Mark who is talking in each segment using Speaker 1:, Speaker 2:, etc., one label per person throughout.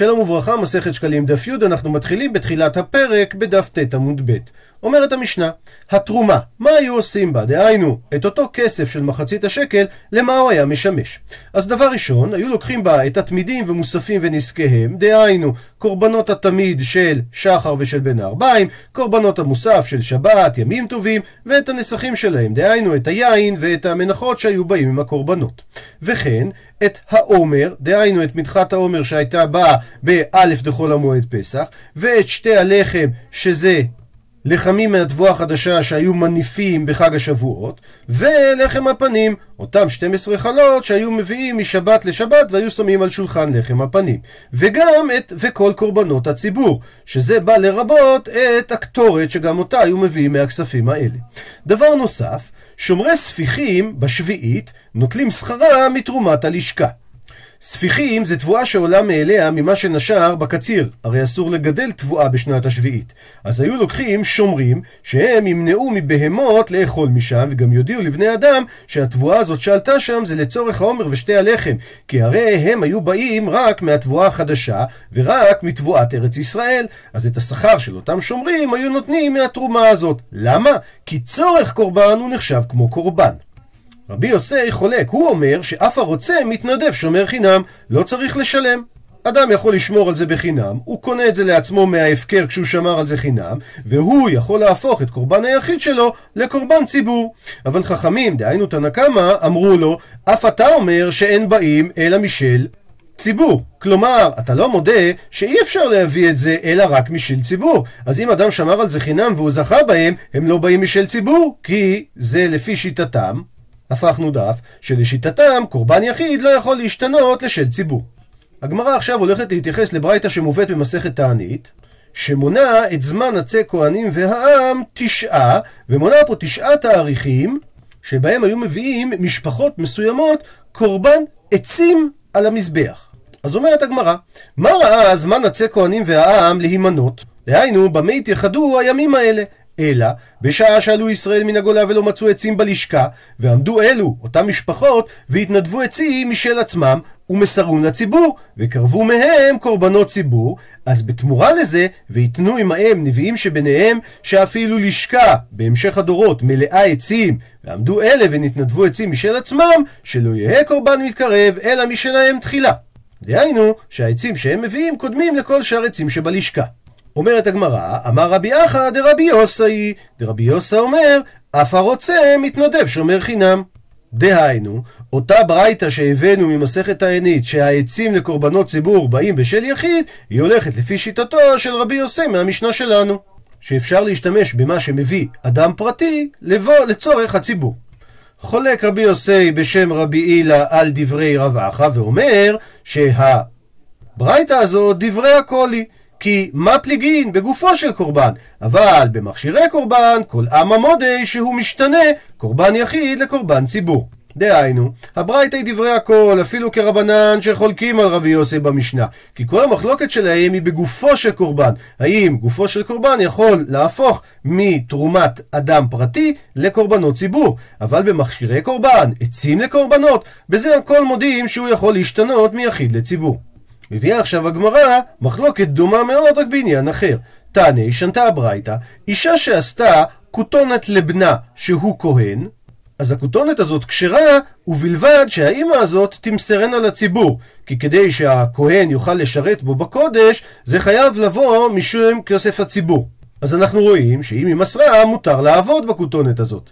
Speaker 1: שלום וברכה, מסכת שקלים דף י', אנחנו מתחילים בתחילת הפרק בדף ט עמוד ב'. אומרת המשנה, התרומה, מה היו עושים בה? דהיינו, את אותו כסף של מחצית השקל, למה הוא היה משמש? אז דבר ראשון, היו לוקחים בה את התמידים ומוספים ונזקיהם, דהיינו, קורבנות התמיד של שחר ושל בן הארבעים, קורבנות המוסף של שבת, ימים טובים, ואת הנסכים שלהם, דהיינו, את היין ואת המנחות שהיו באים עם הקורבנות. וכן, את העומר, דהיינו את מדחת העומר שהייתה באה באלף דחול המועד פסח, ואת שתי הלחם שזה לחמים מהתבואה החדשה שהיו מניפים בחג השבועות, ולחם הפנים, אותם 12 חלות שהיו מביאים משבת לשבת והיו שמים על שולחן לחם הפנים. וגם את וכל קורבנות הציבור, שזה בא לרבות את הקטורת שגם אותה היו מביאים מהכספים האלה. דבר נוסף, שומרי ספיחים בשביעית נוטלים שכרה מתרומת הלשכה. ספיחים זה תבואה שעולה מאליה ממה שנשר בקציר, הרי אסור לגדל תבואה בשנת השביעית. אז היו לוקחים שומרים שהם ימנעו מבהמות לאכול משם, וגם יודיעו לבני אדם שהתבואה הזאת שעלתה שם זה לצורך העומר ושתי הלחם, כי הרי הם היו באים רק מהתבואה החדשה, ורק מתבואת ארץ ישראל. אז את השכר של אותם שומרים היו נותנים מהתרומה הזאת. למה? כי צורך קורבן הוא נחשב כמו קורבן. רבי יוסי חולק, הוא אומר שאף הרוצה מתנדב שומר חינם, לא צריך לשלם. אדם יכול לשמור על זה בחינם, הוא קונה את זה לעצמו מההפקר כשהוא שמר על זה חינם, והוא יכול להפוך את קורבן היחיד שלו לקורבן ציבור. אבל חכמים, דהיינו תנא קמא, אמרו לו, אף אתה אומר שאין באים אלא משל ציבור. כלומר, אתה לא מודה שאי אפשר להביא את זה אלא רק משל ציבור. אז אם אדם שמר על זה חינם והוא זכה בהם, הם לא באים משל ציבור, כי זה לפי שיטתם. הפכנו דף שלשיטתם קורבן יחיד לא יכול להשתנות לשל ציבור. הגמרא עכשיו הולכת להתייחס לברייתא שמובאת במסכת תענית, שמונה את זמן עצי כהנים והעם תשעה, ומונה פה תשעה תאריכים, שבהם היו מביאים משפחות מסוימות קורבן עצים על המזבח. אז אומרת הגמרא, מה ראה זמן עצי כהנים והעם להימנות? דהיינו, במה התייחדו הימים האלה? אלא בשעה שעלו ישראל מן הגולה ולא מצאו עצים בלשכה, ועמדו אלו, אותם משפחות, והתנדבו עצים משל עצמם, ומסרון לציבור, וקרבו מהם קורבנות ציבור, אז בתמורה לזה, ויתנו עמהם נביאים שביניהם, שאפילו לשכה, בהמשך הדורות, מלאה עצים, ועמדו אלה ונתנדבו עצים משל עצמם, שלא יהא קורבן מתקרב, אלא משלהם תחילה. דהיינו, שהעצים שהם מביאים קודמים לכל שאר עצים שבלשכה. אומרת הגמרא, אמר רבי אחא דרבי יוסאי, דרבי יוסא אומר, אף הרוצה מתנדב שומר חינם. דהיינו, אותה ברייתא שהבאנו ממסכת העינית שהעצים לקורבנות ציבור באים בשל יחיד, היא הולכת לפי שיטתו של רבי יוסי מהמשנה שלנו, שאפשר להשתמש במה שמביא אדם פרטי לבוא לצורך הציבור. חולק רבי יוסי בשם רבי הילה על דברי רב אחא ואומר שהברייתא הזו דברי הקולי כי מה פליגין בגופו של קורבן, אבל במכשירי קורבן כל עם המודי שהוא משתנה קורבן יחיד לקורבן ציבור. דהיינו, הברייתא היא דברי הכל, אפילו כרבנן שחולקים על רבי יוסי במשנה. כי כל המחלוקת שלהם היא בגופו של קורבן. האם גופו של קורבן יכול להפוך מתרומת אדם פרטי לקורבנות ציבור. אבל במכשירי קורבן, עצים לקורבנות, בזה הכל מודיעים שהוא יכול להשתנות מיחיד לציבור. מביאה עכשיו הגמרא מחלוקת דומה מאוד רק בעניין אחר. תענה, שנתה הברייתא, אישה שעשתה כותונת לבנה שהוא כהן, אז הכותונת הזאת כשרה, ובלבד שהאימא הזאת תמסרנה לציבור. כי כדי שהכהן יוכל לשרת בו בקודש, זה חייב לבוא משום כסף הציבור. אז אנחנו רואים שאם היא מסרה, מותר לעבוד בכותונת הזאת.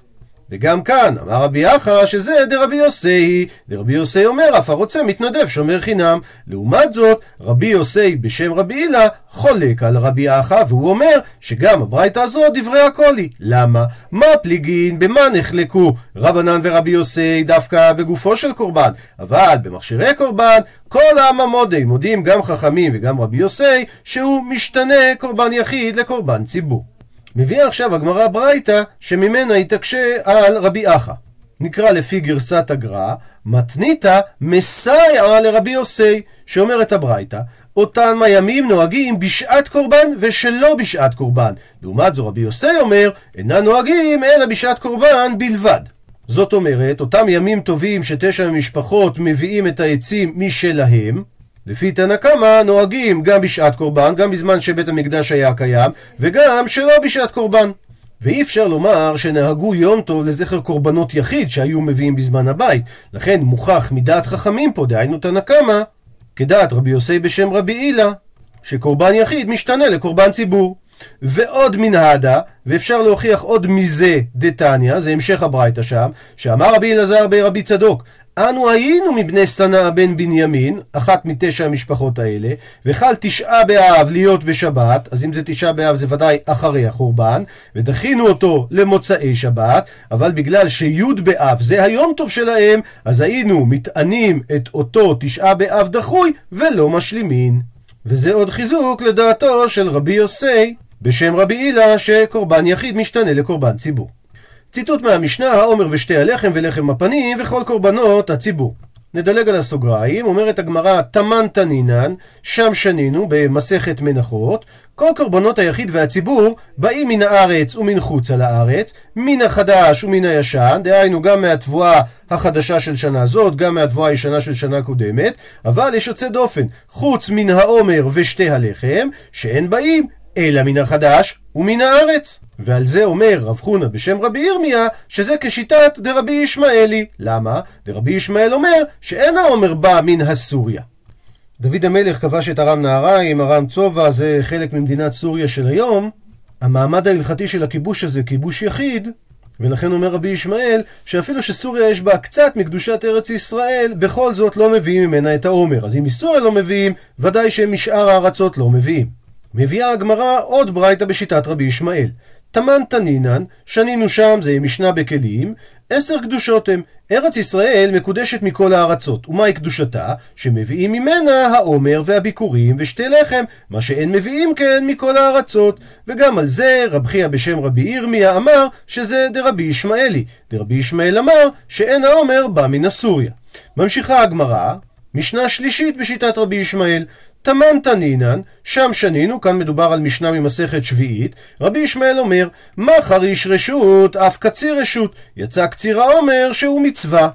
Speaker 1: וגם כאן, אמר רבי אחא שזה דרבי יוסי, דרבי יוסי אומר אף הרוצה מתנדב שומר חינם. לעומת זאת, רבי יוסי בשם רבי הילה חולק על רבי אחא, והוא אומר שגם הברייתא הזו דברי הקולי. למה? מה פליגין, במה נחלקו רבנן ורבי יוסי דווקא בגופו של קורבן, אבל במכשירי קורבן כל העם המודי מודים גם חכמים וגם רבי יוסי שהוא משתנה קורבן יחיד לקורבן ציבור. מביאה עכשיו הגמרא ברייתא שממנה היא תקשה על רבי אחא. נקרא לפי גרסת הגר"א, מתניתא מסייעה לרבי יוסי, שאומרת הברייתא, אותם הימים נוהגים בשעת קורבן ושלא בשעת קורבן. לעומת זו רבי יוסי אומר, אינם נוהגים אלא בשעת קורבן בלבד. זאת אומרת, אותם ימים טובים שתשע המשפחות מביאים את העצים משלהם, לפי תנא קמא נוהגים גם בשעת קורבן, גם בזמן שבית המקדש היה קיים, וגם שלא בשעת קורבן. ואי אפשר לומר שנהגו יום טוב לזכר קורבנות יחיד שהיו מביאים בזמן הבית. לכן מוכח מדעת חכמים פה, דהיינו תנא קמא, כדעת רבי יוסי בשם רבי הילה, שקורבן יחיד משתנה לקורבן ציבור. ועוד מנהדה, ואפשר להוכיח עוד מזה דתניא, זה המשך הברייתא שם, שאמר רבי אלעזר ברבי צדוק, אנו היינו מבני שנא בן בנימין, אחת מתשע המשפחות האלה, וחל תשעה באב להיות בשבת, אז אם זה תשעה באב זה ודאי אחרי החורבן, ודחינו אותו למוצאי שבת, אבל בגלל שי' באב זה היום טוב שלהם, אז היינו מטענים את אותו תשעה באב דחוי, ולא משלימין. וזה עוד חיזוק לדעתו של רבי יוסי, בשם רבי הילה, שקורבן יחיד משתנה לקורבן ציבור. ציטוט מהמשנה, העומר ושתי הלחם ולחם הפנים וכל קורבנות הציבור. נדלג על הסוגריים, אומרת הגמרא, תמן תנינן, שם שנינו במסכת מנחות, כל קורבנות היחיד והציבור באים מן הארץ ומן חוץ על הארץ, מן החדש ומן הישן, דהיינו גם מהתבואה החדשה של שנה זאת, גם מהתבואה הישנה של שנה קודמת, אבל יש יוצא דופן, חוץ מן העומר ושתי הלחם, שאין באים אלא מן החדש ומן הארץ. ועל זה אומר רב חונא בשם רבי ירמיה, שזה כשיטת דרבי ישמעאלי. למה? דרבי ישמעאל אומר שאין העומר בא מן הסוריה. דוד המלך כבש את ארם נהריים, ארם צובע זה חלק ממדינת סוריה של היום. המעמד ההלכתי של הכיבוש הזה, כיבוש יחיד, ולכן אומר רבי ישמעאל, שאפילו שסוריה יש בה קצת מקדושת ארץ ישראל, בכל זאת לא מביאים ממנה את העומר. אז אם מסוריה לא מביאים, ודאי שמשאר הארצות לא מביאים. מביאה הגמרא עוד ברייתא בשיטת רבי ישמעאל. תמן תנינן, שנינו שם, זה משנה בכלים, עשר קדושות הם. ארץ ישראל מקודשת מכל הארצות. ומהי קדושתה? שמביאים ממנה העומר והביכורים ושתי לחם, מה שאין מביאים כן מכל הארצות. וגם על זה רב חייא בשם רבי ירמיה אמר שזה דרבי ישמעאלי. דרבי ישמעאל אמר שאין העומר בא מן הסוריה. ממשיכה הגמרא, משנה שלישית בשיטת רבי ישמעאל. תמן תנינן, שם שנינו, כאן מדובר על משנה ממסכת שביעית, רבי ישמעאל אומר, מה חריש רשות, אף קציר רשות, יצא קציר העומר שהוא מצווה.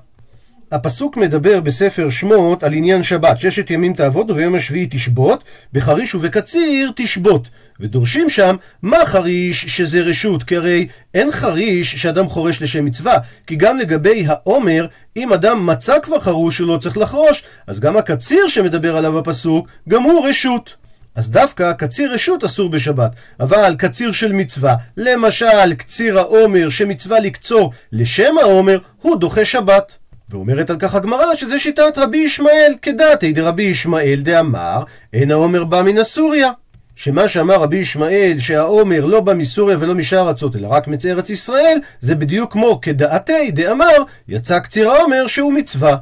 Speaker 1: הפסוק מדבר בספר שמות על עניין שבת, ששת ימים תעבוד וביום השביעי תשבות, בחריש ובקציר תשבות. ודורשים שם, מה חריש שזה רשות? כי הרי אין חריש שאדם חורש לשם מצווה, כי גם לגבי העומר, אם אדם מצא כבר חרוש הוא לא צריך לחרוש, אז גם הקציר שמדבר עליו הפסוק, גם הוא רשות. אז דווקא קציר רשות אסור בשבת, אבל קציר של מצווה, למשל קציר העומר שמצווה לקצור לשם העומר, הוא דוחה שבת. ואומרת על כך הגמרא שזה שיטת רבי ישמעאל, כדעתי דרבי ישמעאל דאמר, אין העומר בא מן הסוריה. שמה שאמר רבי ישמעאל שהעומר לא בא מסוריה ולא משאר ארצות אלא רק מצא ארץ ישראל זה בדיוק כמו כדעתי דאמר יצא קציר העומר שהוא מצווה.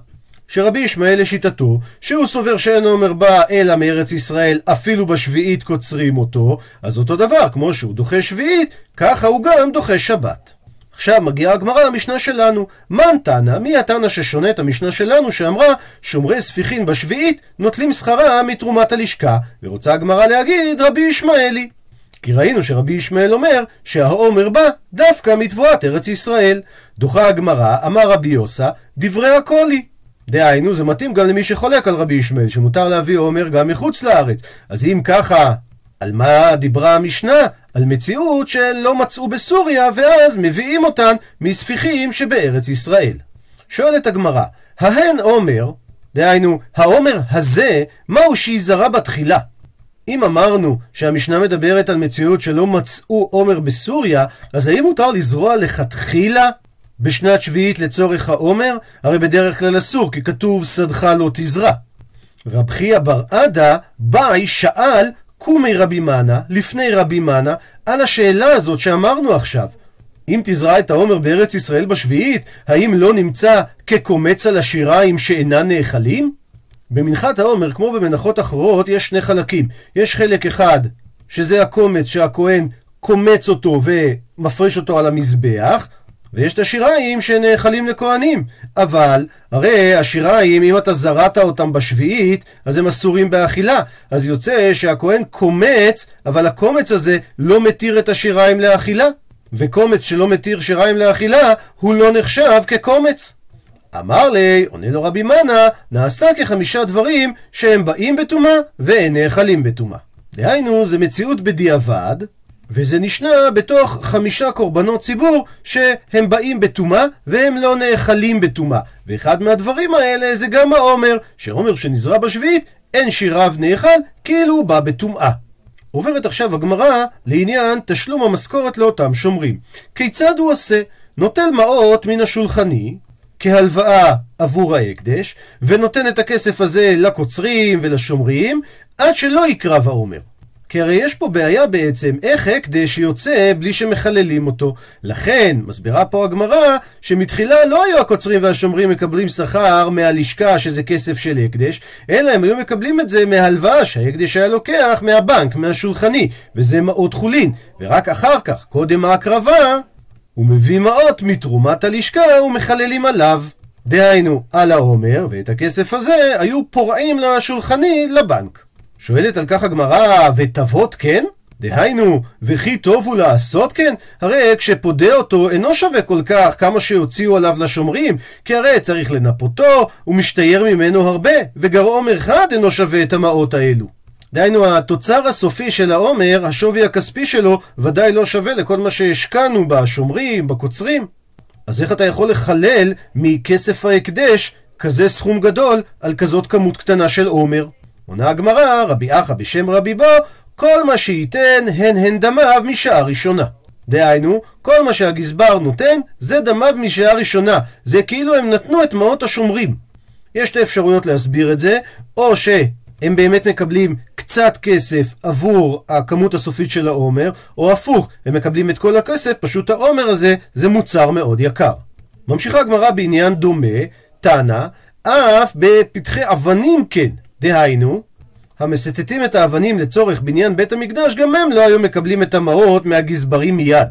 Speaker 1: שרבי ישמעאל לשיטתו שהוא סובר שאין עומר בא אלא מארץ ישראל אפילו בשביעית קוצרים אותו אז אותו דבר כמו שהוא דוחה שביעית ככה הוא גם דוחה שבת עכשיו מגיעה הגמרא למשנה שלנו. מן תנא, מי התנא ששונה את המשנה שלנו שאמרה שומרי ספיחין בשביעית נוטלים שכרה מתרומת הלשכה, ורוצה הגמרא להגיד רבי ישמעאלי. כי ראינו שרבי ישמעאל אומר שהעומר בא דווקא מתבואת ארץ ישראל. דוחה הגמרא, אמר רבי יוסה, דברי הקולי. דהיינו, זה מתאים גם למי שחולק על רבי ישמעאל, שמותר להביא עומר גם מחוץ לארץ. אז אם ככה, על מה דיברה המשנה? על מציאות שלא מצאו בסוריה, ואז מביאים אותן מספיחים שבארץ ישראל. שואלת הגמרא, ההן עומר, דהיינו, העומר הזה, מהו שיזרה בתחילה? אם אמרנו שהמשנה מדברת על מציאות שלא מצאו עומר בסוריה, אז האם מותר לזרוע לכתחילה בשנת שביעית לצורך העומר? הרי בדרך כלל אסור, כי כתוב שדך לא תזרע. רב חייא בר עדה באי שאל קומי רבי מנה, לפני רבי מנה, על השאלה הזאת שאמרנו עכשיו. אם תזרע את העומר בארץ ישראל בשביעית, האם לא נמצא כקומץ על השיריים שאינן נאכלים? במנחת העומר, כמו במנחות אחרות, יש שני חלקים. יש חלק אחד, שזה הקומץ שהכהן קומץ אותו ומפריש אותו על המזבח, ויש את השיריים שנאכלים לכהנים. אבל, הרי השיריים, אם אתה זרעת אותם בשביעית, אז הם אסורים באכילה. אז יוצא שהכהן קומץ, אבל הקומץ הזה לא מתיר את השיריים לאכילה. וקומץ שלא מתיר שיריים לאכילה, הוא לא נחשב כקומץ. אמר לי, עונה לו רבי מנה, נעשה כחמישה דברים שהם באים בטומאה ואין נאכלים בטומאה. דהיינו, זה מציאות בדיעבד, וזה נשנה בתוך חמישה קורבנות ציבור שהם באים בטומאה והם לא נאכלים בטומאה. ואחד מהדברים האלה זה גם העומר, שעומר שנזרע בשביעית, אין שיריו נאכל, כאילו הוא בא בטומאה. עוברת עכשיו הגמרא לעניין תשלום המשכורת לאותם שומרים. כיצד הוא עושה? נוטל מעות מן השולחני, כהלוואה עבור ההקדש, ונותן את הכסף הזה לקוצרים ולשומרים, עד שלא יקרב העומר. כי הרי יש פה בעיה בעצם, איך הקדש יוצא בלי שמחללים אותו. לכן, מסבירה פה הגמרא, שמתחילה לא היו הקוצרים והשומרים מקבלים שכר מהלשכה, שזה כסף של הקדש, אלא הם היו מקבלים את זה מהלוואה שההקדש היה לוקח מהבנק, מהשולחני, וזה מעות חולין. ורק אחר כך, קודם ההקרבה, הוא מביא מעות מתרומת הלשכה ומחללים עליו. דהיינו, על העומר, ואת הכסף הזה היו פורעים לשולחני לבנק. שואלת על כך הגמרא, ותבות כן? דהיינו, וכי טוב הוא לעשות כן? הרי כשפודה אותו אינו שווה כל כך כמה שהוציאו עליו לשומרים, כי הרי צריך לנפותו, ומשתייר ממנו הרבה, וגרעום אחד אינו שווה את המעות האלו. דהיינו, התוצר הסופי של העומר, השווי הכספי שלו, ודאי לא שווה לכל מה שהשקענו בשומרים, בקוצרים. אז איך אתה יכול לחלל מכסף ההקדש כזה סכום גדול על כזאת כמות קטנה של עומר? עונה הגמרא, רבי אחא בשם רבי בו, כל מה שייתן הן הן דמיו משעה ראשונה. דהיינו, כל מה שהגזבר נותן, זה דמיו משעה ראשונה. זה כאילו הם נתנו את מעות השומרים. יש שתי אפשרויות להסביר את זה, או שהם באמת מקבלים קצת כסף עבור הכמות הסופית של העומר, או הפוך, הם מקבלים את כל הכסף, פשוט העומר הזה זה מוצר מאוד יקר. ממשיכה הגמרא בעניין דומה, תנא, אף בפתחי אבנים כן, דהיינו, המסטטים את האבנים לצורך בניין בית המקדש, גם הם לא היו מקבלים את המעות מהגזברים מיד.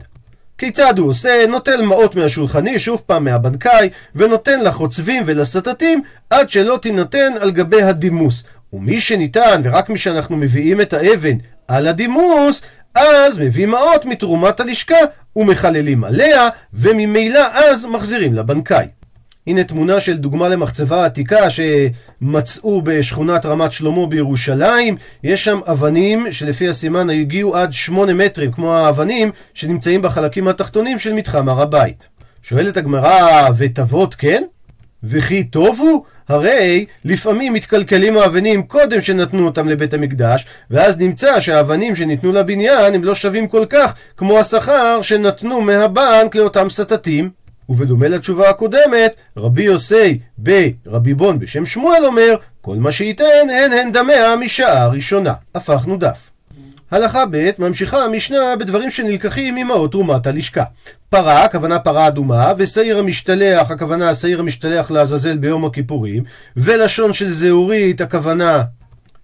Speaker 1: כיצד הוא עושה? נוטל מעות מהשולחני, שוב פעם מהבנקאי, ונותן לחוצבים ולסטטים עד שלא תינתן על גבי הדימוס. ומי שניתן, ורק מי שאנחנו מביאים את האבן על הדימוס, אז מביא מעות מתרומת הלשכה ומחללים עליה, וממילא אז מחזירים לבנקאי. הנה תמונה של דוגמה למחצבה עתיקה שמצאו בשכונת רמת שלמה בירושלים. יש שם אבנים שלפי הסימן הגיעו עד שמונה מטרים, כמו האבנים שנמצאים בחלקים התחתונים של מתחם הר הבית. שואלת הגמרא, ותבות כן? וכי טוב הוא? הרי לפעמים מתקלקלים האבנים קודם שנתנו אותם לבית המקדש, ואז נמצא שהאבנים שניתנו לבניין הם לא שווים כל כך כמו השכר שנתנו מהבנק לאותם סטטים. ובדומה לתשובה הקודמת, רבי יוסי ברבי בון בשם שמואל אומר, כל מה שייתן הן הן דמיה משעה ראשונה. הפכנו דף. הלכה ב' ממשיכה המשנה בדברים שנלקחים ממעות תרומת הלשכה. פרה, הכוונה פרה אדומה, ושעיר המשתלח, הכוונה השעיר המשתלח לעזאזל ביום הכיפורים, ולשון של זהורית, הכוונה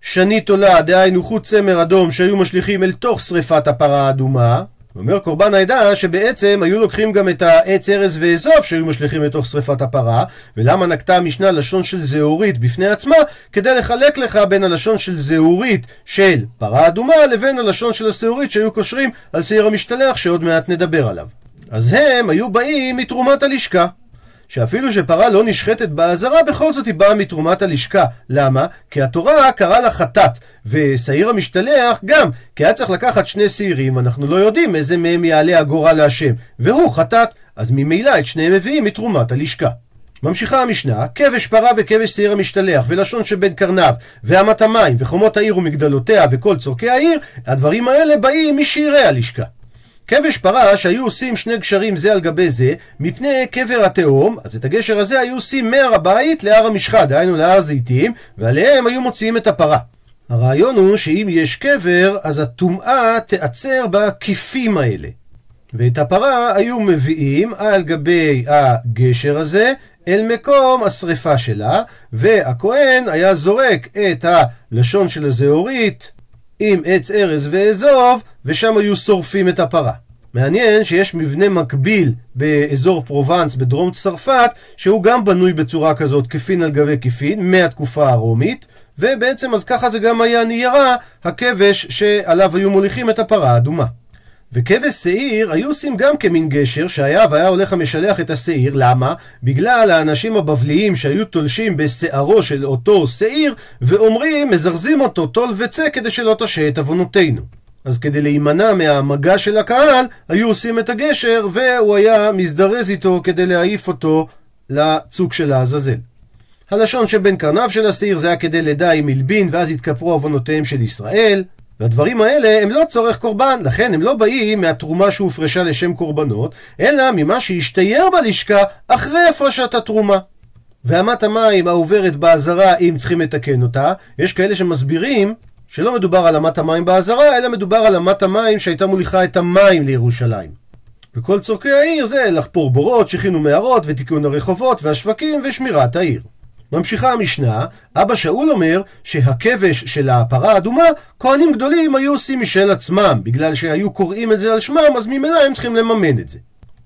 Speaker 1: שנית עולה, דהיינו חוט צמר אדום שהיו משליכים אל תוך שריפת הפרה האדומה. אומר קורבן העדה שבעצם היו לוקחים גם את העץ ארז ואזוב שהיו משליכים לתוך שריפת הפרה ולמה נקטה המשנה לשון של זהורית בפני עצמה? כדי לחלק לך בין הלשון של זהורית של פרה אדומה לבין הלשון של השעורית שהיו קושרים על שעיר המשתלח שעוד מעט נדבר עליו. אז הם היו באים מתרומת הלשכה שאפילו שפרה לא נשחטת באזהרה, בכל זאת היא באה מתרומת הלשכה. למה? כי התורה קראה לה חטאת, ושעיר המשתלח גם, כי היה צריך לקחת שני שעירים, אנחנו לא יודעים איזה מהם יעלה הגורל להשם, והוא חטאת, אז ממילא את שניהם מביאים מתרומת הלשכה. ממשיכה המשנה, כבש פרה וכבש שעיר המשתלח, ולשון שבין קרניו, ואמת המים, וחומות העיר ומגדלותיה, וכל צורכי העיר, הדברים האלה באים משעירי הלשכה. כבש פרה שהיו עושים שני גשרים זה על גבי זה, מפני קבר התהום, אז את הגשר הזה היו עושים מהר הבית להר המשחה, דהיינו להר זיתים, ועליהם היו מוציאים את הפרה. הרעיון הוא שאם יש קבר, אז הטומאה תיעצר בכיפים האלה. ואת הפרה היו מביאים על גבי הגשר הזה אל מקום השרפה שלה, והכהן היה זורק את הלשון של הזהורית עם עץ ארז ואזוב, ושם היו שורפים את הפרה. מעניין שיש מבנה מקביל באזור פרובנס בדרום צרפת, שהוא גם בנוי בצורה כזאת, כפין על גבי כפין, מהתקופה הרומית, ובעצם אז ככה זה גם היה ניירה, הכבש שעליו היו מוליכים את הפרה האדומה. וכבש שעיר היו עושים גם כמין גשר שהיה והיה הולך המשלח את השעיר, למה? בגלל האנשים הבבליים שהיו תולשים בשערו של אותו שעיר ואומרים מזרזים אותו תול וצא כדי שלא תשעה את עוונותינו. אז כדי להימנע מהמגע של הקהל, היו עושים את הגשר והוא היה מזדרז איתו כדי להעיף אותו לצוק של העזאזל. הלשון שבין קרניו של השעיר זה היה כדי לדע אם הלבין ואז יתכפרו עוונותיהם של ישראל. והדברים האלה הם לא צורך קורבן, לכן הם לא באים מהתרומה שהופרשה לשם קורבנות, אלא ממה שהשתייר בלשכה אחרי הפרשת התרומה. ואמת המים העוברת בעזרה, אם צריכים לתקן אותה, יש כאלה שמסבירים שלא מדובר על אמת המים בעזרה, אלא מדובר על אמת המים שהייתה מוליכה את המים לירושלים. וכל צורכי העיר זה לחפור בורות, שכינו מערות, ותיקון הרחובות, והשווקים, ושמירת העיר. ממשיכה המשנה, אבא שאול אומר שהכבש של הפרה האדומה, כהנים גדולים היו עושים משל עצמם, בגלל שהיו קוראים את זה על שמם, אז ממילא הם צריכים לממן את זה.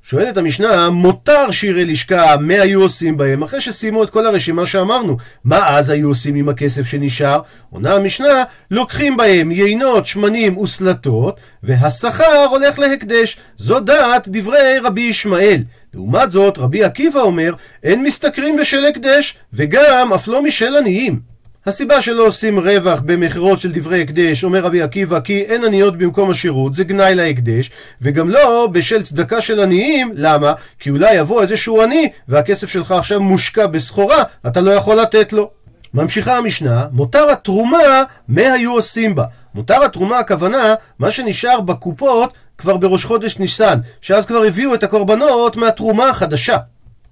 Speaker 1: שואלת המשנה, מותר שירי לשכה, מה היו עושים בהם? אחרי שסיימו את כל הרשימה שאמרנו, מה אז היו עושים עם הכסף שנשאר? עונה המשנה, לוקחים בהם יינות, שמנים וסלטות, והשכר הולך להקדש. זו דעת דברי רבי ישמעאל. לעומת זאת, רבי עקיבא אומר, אין משתכרים בשל הקדש, וגם אף לא משל עניים. הסיבה שלא עושים רווח במכירות של דברי הקדש, אומר רבי עקיבא, כי אין עניות במקום השירות, זה גנאי להקדש, וגם לא בשל צדקה של עניים, למה? כי אולי יבוא איזשהו עני, והכסף שלך עכשיו מושקע בסחורה, אתה לא יכול לתת לו. ממשיכה המשנה, מותר התרומה, מה היו עושים בה? מותר התרומה הכוונה, מה שנשאר בקופות כבר בראש חודש ניסן, שאז כבר הביאו את הקורבנות מהתרומה החדשה.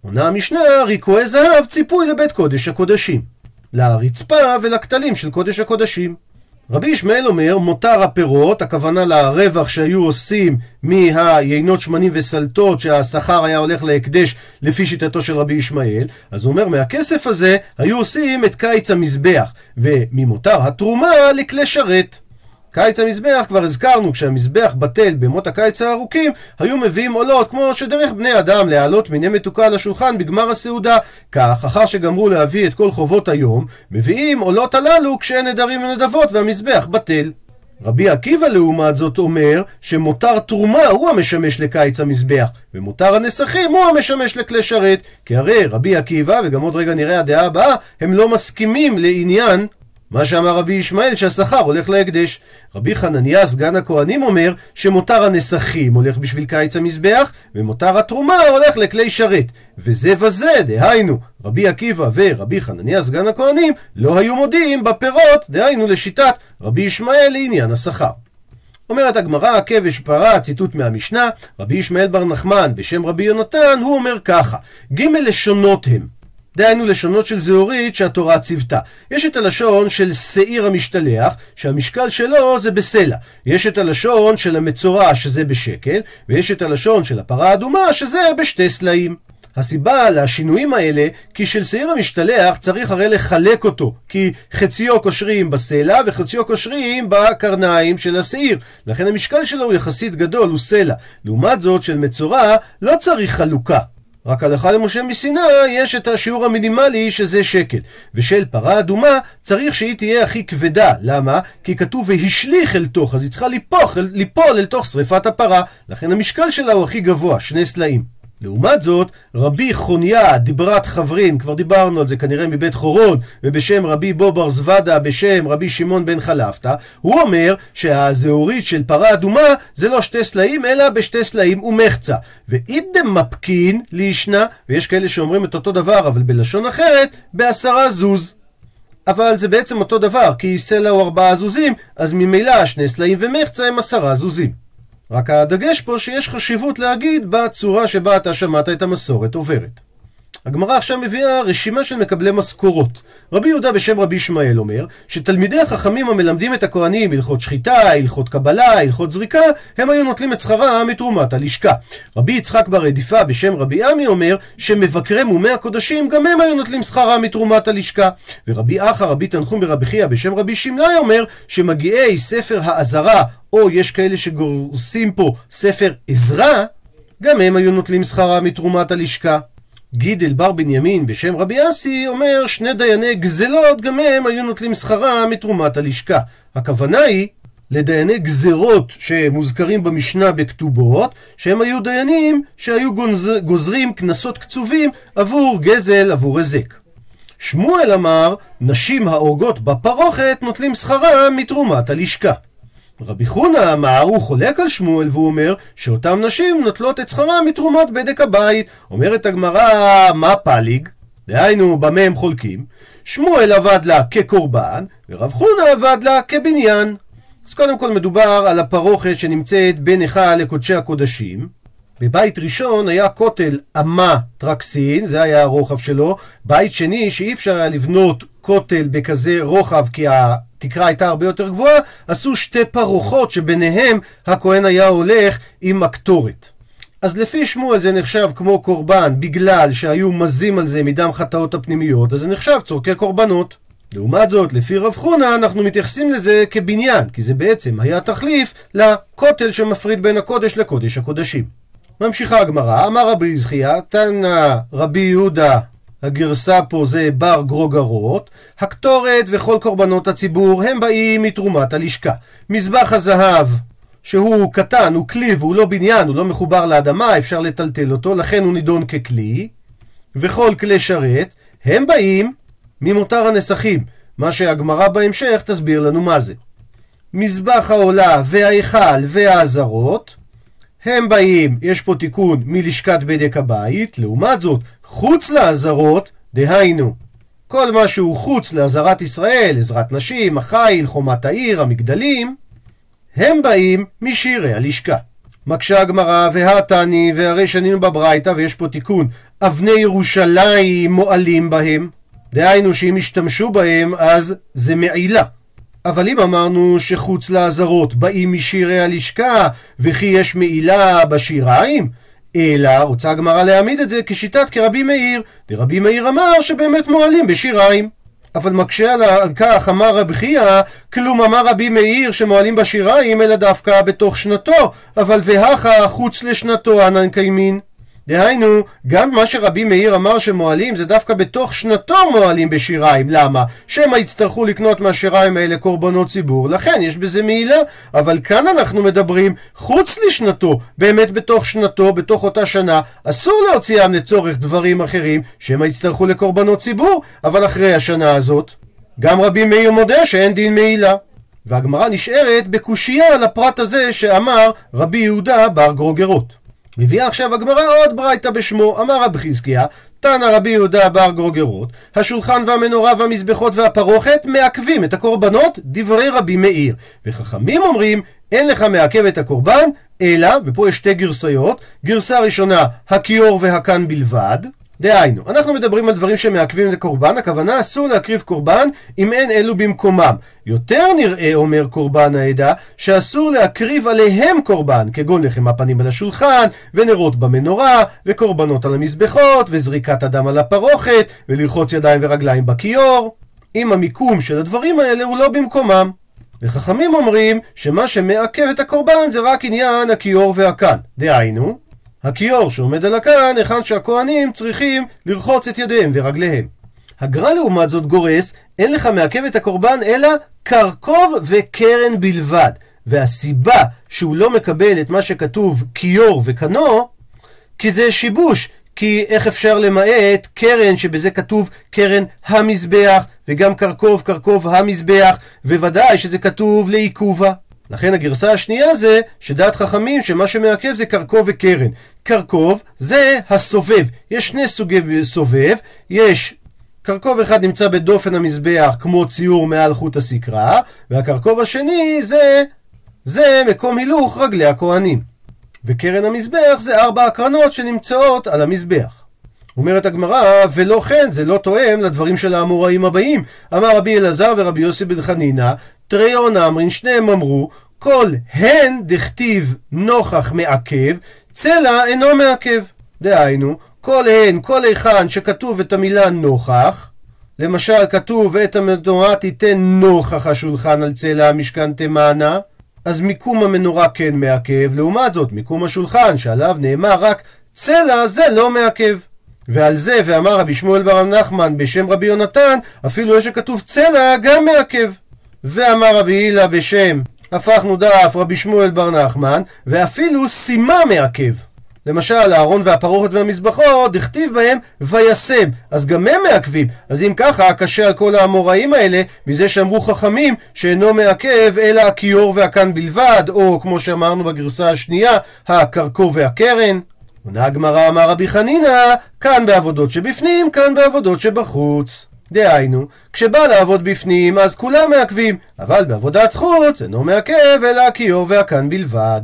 Speaker 1: עונה המשנה, ריקועי זהב ציפוי לבית קודש הקודשים. לרצפה ולכתלים של קודש הקודשים. רבי ישמעאל אומר, מותר הפירות, הכוונה לרווח שהיו עושים מהיינות שמנים וסלטות שהשכר היה הולך להקדש לפי שיטתו של רבי ישמעאל, אז הוא אומר, מהכסף הזה היו עושים את קיץ המזבח, וממותר התרומה לכלי שרת. קיץ המזבח, כבר הזכרנו, כשהמזבח בטל במות הקיץ הארוכים, היו מביאים עולות, כמו שדרך בני אדם להעלות מיני מתוקה על השולחן בגמר הסעודה. כך, אחר שגמרו להביא את כל חובות היום, מביאים עולות הללו כשאין נדרים ונדבות והמזבח בטל. רבי עקיבא לעומת זאת אומר שמותר תרומה הוא המשמש לקיץ המזבח ומותר הנסכים הוא המשמש לכלי שרת כי הרי רבי עקיבא וגם עוד רגע נראה הדעה הבאה הם לא מסכימים לעניין מה שאמר רבי ישמעאל שהשכר הולך להקדש. רבי חנניה סגן הכהנים אומר שמותר הנסכים הולך בשביל קיץ המזבח ומותר התרומה הולך לכלי שרת. וזה וזה, דהיינו, רבי עקיבא ורבי חנניה סגן הכהנים לא היו מודיעים בפירות, דהיינו לשיטת רבי ישמעאל לעניין השכר. אומרת הגמרא, כבש פרה, ציטוט מהמשנה, רבי ישמעאל בר נחמן בשם רבי יונתן, הוא אומר ככה, ג' לשונות הם דהיינו לשונות של זהורית שהתורה ציוותה. יש את הלשון של שעיר המשתלח, שהמשקל שלו זה בסלע. יש את הלשון של המצורע, שזה בשקל, ויש את הלשון של הפרה האדומה, שזה בשתי סלעים. הסיבה לשינויים האלה, כי של שעיר המשתלח צריך הרי לחלק אותו, כי חציו קושרים בסלע וחציו קושרים בקרניים של השעיר. לכן המשקל שלו הוא יחסית גדול, הוא סלע. לעומת זאת, של מצורע לא צריך חלוקה. רק הלכה למשה מסיני יש את השיעור המינימלי שזה שקל. ושל פרה אדומה צריך שהיא תהיה הכי כבדה. למה? כי כתוב והשליך אל תוך, אז היא צריכה ליפוך, ליפול אל תוך שריפת הפרה. לכן המשקל שלה הוא הכי גבוה, שני סלעים. לעומת זאת, רבי חוניה דיברת חברין, כבר דיברנו על זה כנראה מבית חורון, ובשם רבי בובר זוודה, בשם רבי שמעון בן חלפתא, הוא אומר שהזהורית של פרה אדומה זה לא שתי סלעים, אלא בשתי סלעים ומחצה. ואידם מפקין לישנה, ויש כאלה שאומרים את אותו דבר, אבל בלשון אחרת, בעשרה זוז. אבל זה בעצם אותו דבר, כי סלע הוא ארבעה זוזים, אז ממילא שני סלעים ומחצה הם עשרה זוזים. רק הדגש פה שיש חשיבות להגיד בצורה שבה אתה שמעת את המסורת עוברת. הגמרא עכשיו מביאה רשימה של מקבלי משכורות. רבי יהודה בשם רבי ישמעאל אומר שתלמידי החכמים המלמדים את הכהנים הלכות שחיטה, הלכות קבלה, הלכות זריקה, הם היו נוטלים את שכרם מתרומת הלשכה. רבי יצחק בר רדיפה בשם רבי עמי אומר שמבקרי מומי הקודשים גם הם היו נוטלים שכרם מתרומת הלשכה. ורבי אחא רבי תנחום ברבי חייא בשם רבי שמלאי אומר שמגיעי ספר האזהרה או יש כאלה שגורסים פה ספר עזרא, גם הם היו נוטלים שכרם מתרומת הלשכה. גידל בר בנימין בשם רבי אסי אומר שני דייני גזלות גם הם היו נוטלים שכרם מתרומת הלשכה. הכוונה היא לדייני גזרות שמוזכרים במשנה בכתובות, שהם היו דיינים שהיו גוזר, גוזרים קנסות קצובים עבור גזל, עבור היזק. שמואל אמר, נשים ההורגות בפרוכת נוטלים שכרם מתרומת הלשכה. רבי חונה אמר, הוא חולק על שמואל והוא אומר שאותן נשים נוטלות את שכרם מתרומת בדק הבית. אומרת הגמרא, מה פליג? דהיינו, במה הם חולקים? שמואל עבד לה כקורבן, ורב חונה עבד לה כבניין. אז קודם כל מדובר על הפרוכת שנמצאת בין היכל לקודשי הקודשים. בבית ראשון היה כותל אמה טרקסין, זה היה הרוחב שלו. בית שני, שאי אפשר היה לבנות כותל בכזה רוחב כי התקרה הייתה הרבה יותר גבוהה, עשו שתי פרוחות שביניהם הכהן היה הולך עם הקטורת. אז לפי שמואל זה נחשב כמו קורבן בגלל שהיו מזים על זה מדם חטאות הפנימיות, אז זה נחשב צורכי קורבנות. לעומת זאת, לפי רב חונה, אנחנו מתייחסים לזה כבניין, כי זה בעצם היה תחליף לכותל שמפריד בין הקודש לקודש הקודשים. ממשיכה הגמרא, אמר רבי זכיה, תנא רבי יהודה, הגרסה פה זה בר גרוגרות, הקטורת וכל קורבנות הציבור הם באים מתרומת הלשכה. מזבח הזהב שהוא קטן, הוא כלי והוא לא בניין, הוא לא מחובר לאדמה, אפשר לטלטל אותו, לכן הוא נידון ככלי. וכל כלי שרת, הם באים ממותר הנסכים, מה שהגמרא בהמשך תסביר לנו מה זה. מזבח העולה וההיכל והעזרות, הם באים, יש פה תיקון מלשכת בדק הבית, לעומת זאת, חוץ לעזרות, דהיינו, כל מה שהוא חוץ לעזרת ישראל, עזרת נשים, החיל, חומת העיר, המגדלים, הם באים משירי הלשכה. מקשה הגמרא, והתני, והרי שנינו בברייתא, ויש פה תיקון, אבני ירושלים מועלים בהם. דהיינו שאם ישתמשו בהם, אז זה מעילה. אבל אם אמרנו שחוץ לעזרות באים משירי הלשכה, וכי יש מעילה בשיריים, אלא רוצה הגמרא להעמיד את זה כשיטת כרבי מאיר, דרבי מאיר אמר שבאמת מועלים בשיריים. אבל מקשה על כך אמר רבי חייא, כלום אמר רבי מאיר שמועלים בשיריים, אלא דווקא בתוך שנתו, אבל והכה חוץ לשנתו אנן קיימין. דהיינו, גם מה שרבי מאיר אמר שמועלים זה דווקא בתוך שנתו מועלים בשיריים. למה? שמא יצטרכו לקנות מהשיריים האלה קורבנות ציבור, לכן יש בזה מעילה. אבל כאן אנחנו מדברים חוץ לשנתו, באמת בתוך שנתו, בתוך אותה שנה, אסור להוציאם לצורך דברים אחרים, שמא יצטרכו לקורבנות ציבור, אבל אחרי השנה הזאת, גם רבי מאיר מודה שאין דין מעילה. והגמרא נשארת בקושייה על הפרט הזה שאמר רבי יהודה בר גרוגרות. מביאה עכשיו הגמרא עוד ברייתא בשמו, אמר רבי חזקיה, תנא רבי יהודה בר גרוגרות, השולחן והמנורה והמזבחות והפרוכת מעכבים את הקורבנות, דברי רבי מאיר. וחכמים אומרים, אין לך מעכב את הקורבן, אלא, ופה יש שתי גרסיות, גרסה ראשונה, הכיור והקן בלבד, דהיינו, אנחנו מדברים על דברים שמעכבים את הקורבן, הכוונה אסור להקריב קורבן אם אין אלו במקומם. יותר נראה, אומר קורבן העדה, שאסור להקריב עליהם קורבן, כגון לחם הפנים על השולחן, ונרות במנורה, וקורבנות על המזבחות, וזריקת הדם על הפרוכת, ולרחוץ ידיים ורגליים בכיור. אם המיקום של הדברים האלה הוא לא במקומם. וחכמים אומרים שמה שמעכב את הקורבן זה רק עניין הכיור והקן. דהיינו, הכיור שעומד על הכאן, היכן שהכהנים צריכים לרחוץ את ידיהם ורגליהם. הגר"א לעומת זאת גורס, אין לך מעכב את הקורבן אלא קרקוב וקרן בלבד. והסיבה שהוא לא מקבל את מה שכתוב כיור וקנו, כי זה שיבוש. כי איך אפשר למעט קרן שבזה כתוב קרן המזבח, וגם קרקוב קרקוב המזבח, וודאי שזה כתוב לעיכובה. לכן הגרסה השנייה זה שדעת חכמים שמה שמעכב זה קרקוב וקרן. קרקוב זה הסובב. יש שני סוגי סובב, יש קרקוב אחד נמצא בדופן המזבח כמו ציור מעל חוט הסקרה, והקרקוב השני זה, זה מקום הילוך רגלי הכהנים. וקרן המזבח זה ארבע הקרנות שנמצאות על המזבח. אומרת הגמרא, ולא כן, זה לא תואם לדברים של האמוראים הבאים. אמר רבי אלעזר ורבי יוסי בן חנינא, תריון אמרין, שניהם אמרו, כל הן דכתיב נוכח מעכב, צלע אינו מעכב. דהיינו, כל הן, כל היכן שכתוב את המילה נוכח, למשל כתוב ואת המנורה תיתן נוכח השולחן על צלע המשכן תמענה, אז מיקום המנורה כן מעכב, לעומת זאת מיקום השולחן שעליו נאמר רק צלע זה לא מעכב. ועל זה ואמר רבי שמואל בר נחמן בשם רבי יונתן, אפילו יש שכתוב צלע גם מעכב. ואמר רבי הילה בשם הפכנו דף רבי שמואל בר נחמן, ואפילו סימה מעכב. למשל, הארון והפרוכת והמזבחות, דכתיב בהם וישם, אז גם הם מעכבים. אז אם ככה, קשה על כל האמוראים האלה, מזה שאמרו חכמים שאינו מעכב אלא הכיור והקן בלבד, או כמו שאמרנו בגרסה השנייה, הקרקור והקרן. עונה הגמרא אמר רבי חנינא, כאן בעבודות שבפנים, כאן בעבודות שבחוץ. דהיינו, כשבא לעבוד בפנים אז כולם מעכבים, אבל בעבודת חוץ אינו מעכב אלא הכיור והקן בלבד.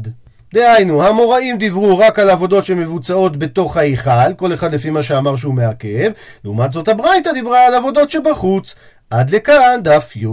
Speaker 1: דהיינו, המוראים דיברו רק על עבודות שמבוצעות בתוך ההיכל, כל אחד לפי מה שאמר שהוא מעכב, לעומת זאת הברייתא דיברה על עבודות שבחוץ. עד לכאן דף י'.